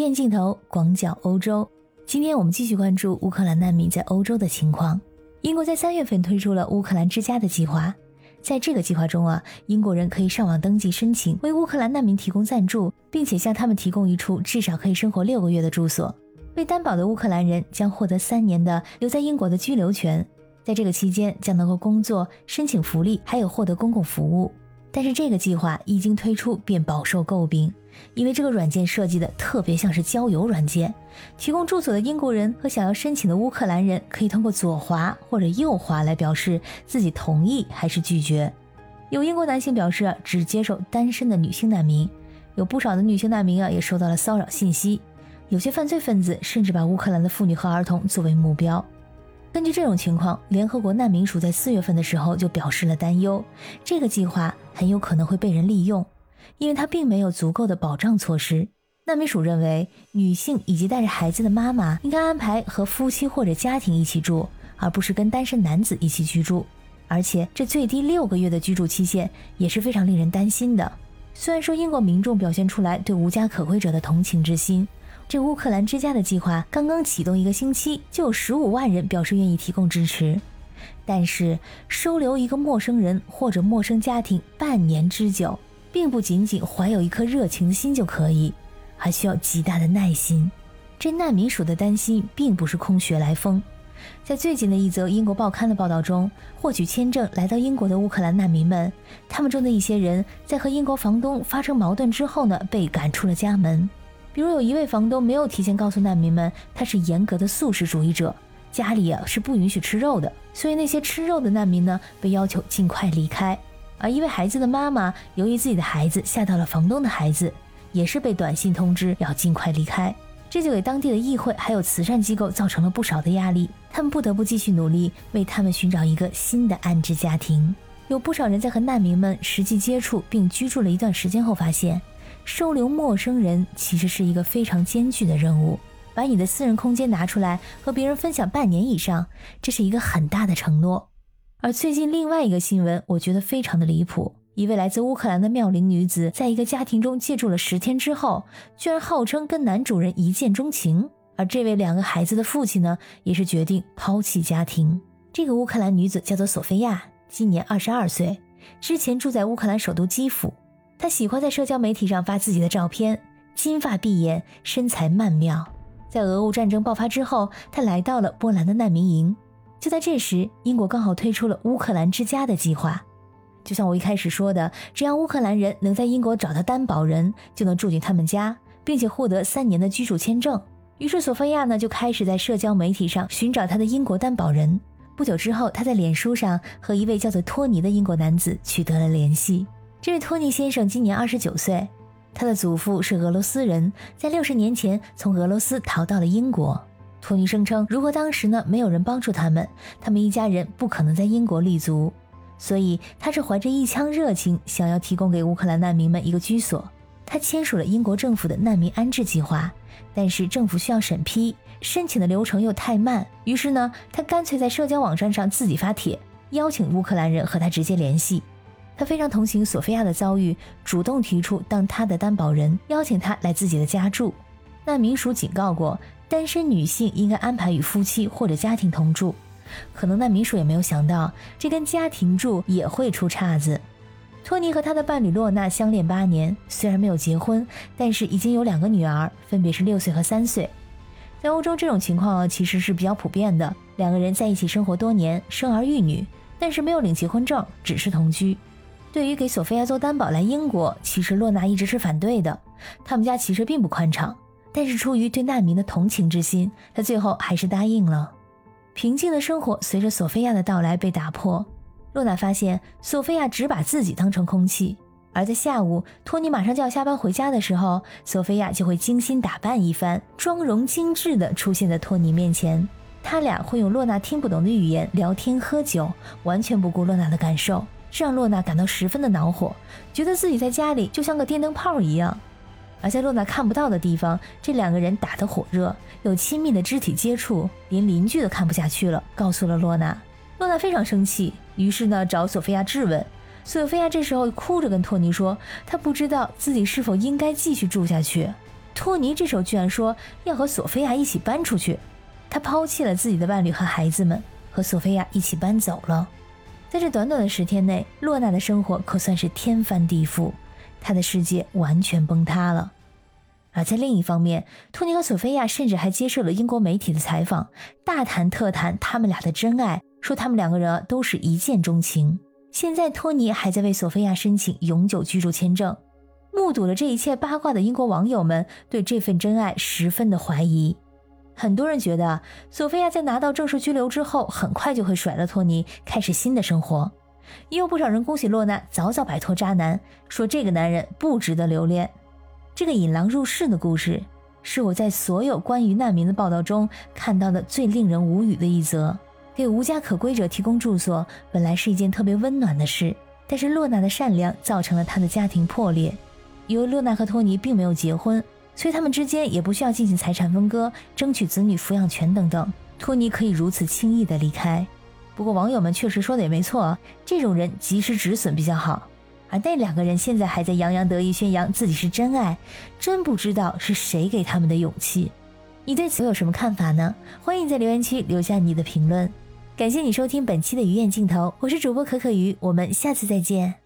远镜头广角欧洲，今天我们继续关注乌克兰难民在欧洲的情况。英国在三月份推出了乌克兰之家的计划，在这个计划中啊，英国人可以上网登记申请，为乌克兰难民提供赞助，并且向他们提供一处至少可以生活六个月的住所。被担保的乌克兰人将获得三年的留在英国的居留权，在这个期间将能够工作、申请福利，还有获得公共服务。但是这个计划一经推出便饱受诟病，因为这个软件设计的特别像是交友软件。提供住所的英国人和想要申请的乌克兰人可以通过左滑或者右滑来表示自己同意还是拒绝。有英国男性表示只接受单身的女性难民，有不少的女性难民啊也收到了骚扰信息。有些犯罪分子甚至把乌克兰的妇女和儿童作为目标。根据这种情况，联合国难民署在四月份的时候就表示了担忧，这个计划很有可能会被人利用，因为它并没有足够的保障措施。难民署认为，女性以及带着孩子的妈妈应该安排和夫妻或者家庭一起住，而不是跟单身男子一起居住。而且，这最低六个月的居住期限也是非常令人担心的。虽然说英国民众表现出来对无家可归者的同情之心。这乌克兰之家的计划刚刚启动一个星期，就有十五万人表示愿意提供支持。但是，收留一个陌生人或者陌生家庭半年之久，并不仅仅怀有一颗热情的心就可以，还需要极大的耐心。这难民署的担心并不是空穴来风。在最近的一则英国报刊的报道中，获取签证来到英国的乌克兰难民们，他们中的一些人在和英国房东发生矛盾之后呢，被赶出了家门。比如有一位房东没有提前告诉难民们，他是严格的素食主义者，家里啊是不允许吃肉的，所以那些吃肉的难民呢被要求尽快离开。而一位孩子的妈妈，由于自己的孩子吓到了房东的孩子，也是被短信通知要尽快离开。这就给当地的议会还有慈善机构造成了不少的压力，他们不得不继续努力，为他们寻找一个新的安置家庭。有不少人在和难民们实际接触并居住了一段时间后发现。收留陌生人其实是一个非常艰巨的任务。把你的私人空间拿出来和别人分享半年以上，这是一个很大的承诺。而最近另外一个新闻，我觉得非常的离谱。一位来自乌克兰的妙龄女子，在一个家庭中借住了十天之后，居然号称跟男主人一见钟情。而这位两个孩子的父亲呢，也是决定抛弃家庭。这个乌克兰女子叫做索菲亚，今年二十二岁，之前住在乌克兰首都基辅。他喜欢在社交媒体上发自己的照片，金发碧眼，身材曼妙。在俄乌战争爆发之后，他来到了波兰的难民营。就在这时，英国刚好推出了乌克兰之家的计划。就像我一开始说的，只要乌克兰人能在英国找到担保人，就能住进他们家，并且获得三年的居住签证。于是，索菲亚呢就开始在社交媒体上寻找他的英国担保人。不久之后，他在脸书上和一位叫做托尼的英国男子取得了联系。这位托尼先生今年二十九岁，他的祖父是俄罗斯人，在六十年前从俄罗斯逃到了英国。托尼声称，如果当时呢没有人帮助他们，他们一家人不可能在英国立足。所以他是怀着一腔热情，想要提供给乌克兰难民们一个居所。他签署了英国政府的难民安置计划，但是政府需要审批，申请的流程又太慢。于是呢，他干脆在社交网站上自己发帖，邀请乌克兰人和他直接联系。他非常同情索菲亚的遭遇，主动提出当他的担保人，邀请他来自己的家住。难民署警告过，单身女性应该安排与夫妻或者家庭同住。可能难民署也没有想到，这跟家庭住也会出岔子。托尼和他的伴侣洛娜相恋八年，虽然没有结婚，但是已经有两个女儿，分别是六岁和三岁。在欧洲，这种情况其实是比较普遍的，两个人在一起生活多年，生儿育女，但是没有领结婚证，只是同居。对于给索菲亚做担保来英国，其实洛娜一直是反对的。他们家其实并不宽敞，但是出于对难民的同情之心，他最后还是答应了。平静的生活随着索菲亚的到来被打破。洛娜发现索菲亚只把自己当成空气，而在下午托尼马上就要下班回家的时候，索菲亚就会精心打扮一番，妆容精致地出现在托尼面前。他俩会用洛娜听不懂的语言聊天喝酒，完全不顾洛娜的感受。这让洛娜感到十分的恼火，觉得自己在家里就像个电灯泡一样。而在洛娜看不到的地方，这两个人打得火热，有亲密的肢体接触，连邻居都看不下去了，告诉了洛娜。洛娜非常生气，于是呢找索菲亚质问。索菲亚这时候哭着跟托尼说，她不知道自己是否应该继续住下去。托尼这时候居然说要和索菲亚一起搬出去，他抛弃了自己的伴侣和孩子们，和索菲亚一起搬走了。在这短短的十天内，洛娜的生活可算是天翻地覆，她的世界完全崩塌了。而在另一方面，托尼和索菲亚甚至还接受了英国媒体的采访，大谈特谈他们俩的真爱，说他们两个人都是一见钟情。现在，托尼还在为索菲亚申请永久居住签证。目睹了这一切八卦的英国网友们对这份真爱十分的怀疑。很多人觉得，索菲亚在拿到正式居留之后，很快就会甩了托尼，开始新的生活。也有不少人恭喜洛娜早早摆脱渣男，说这个男人不值得留恋。这个引狼入室的故事，是我在所有关于难民的报道中看到的最令人无语的一则。给无家可归者提供住所，本来是一件特别温暖的事，但是洛娜的善良造成了他的家庭破裂。因为洛娜和托尼并没有结婚。所以他们之间也不需要进行财产分割、争取子女抚养权等等。托尼可以如此轻易的离开。不过网友们确实说的也没错，这种人及时止损比较好。而那两个人现在还在洋洋得意宣扬自己是真爱，真不知道是谁给他们的勇气。你对此有什么看法呢？欢迎在留言区留下你的评论。感谢你收听本期的鱼眼镜头，我是主播可可鱼，我们下次再见。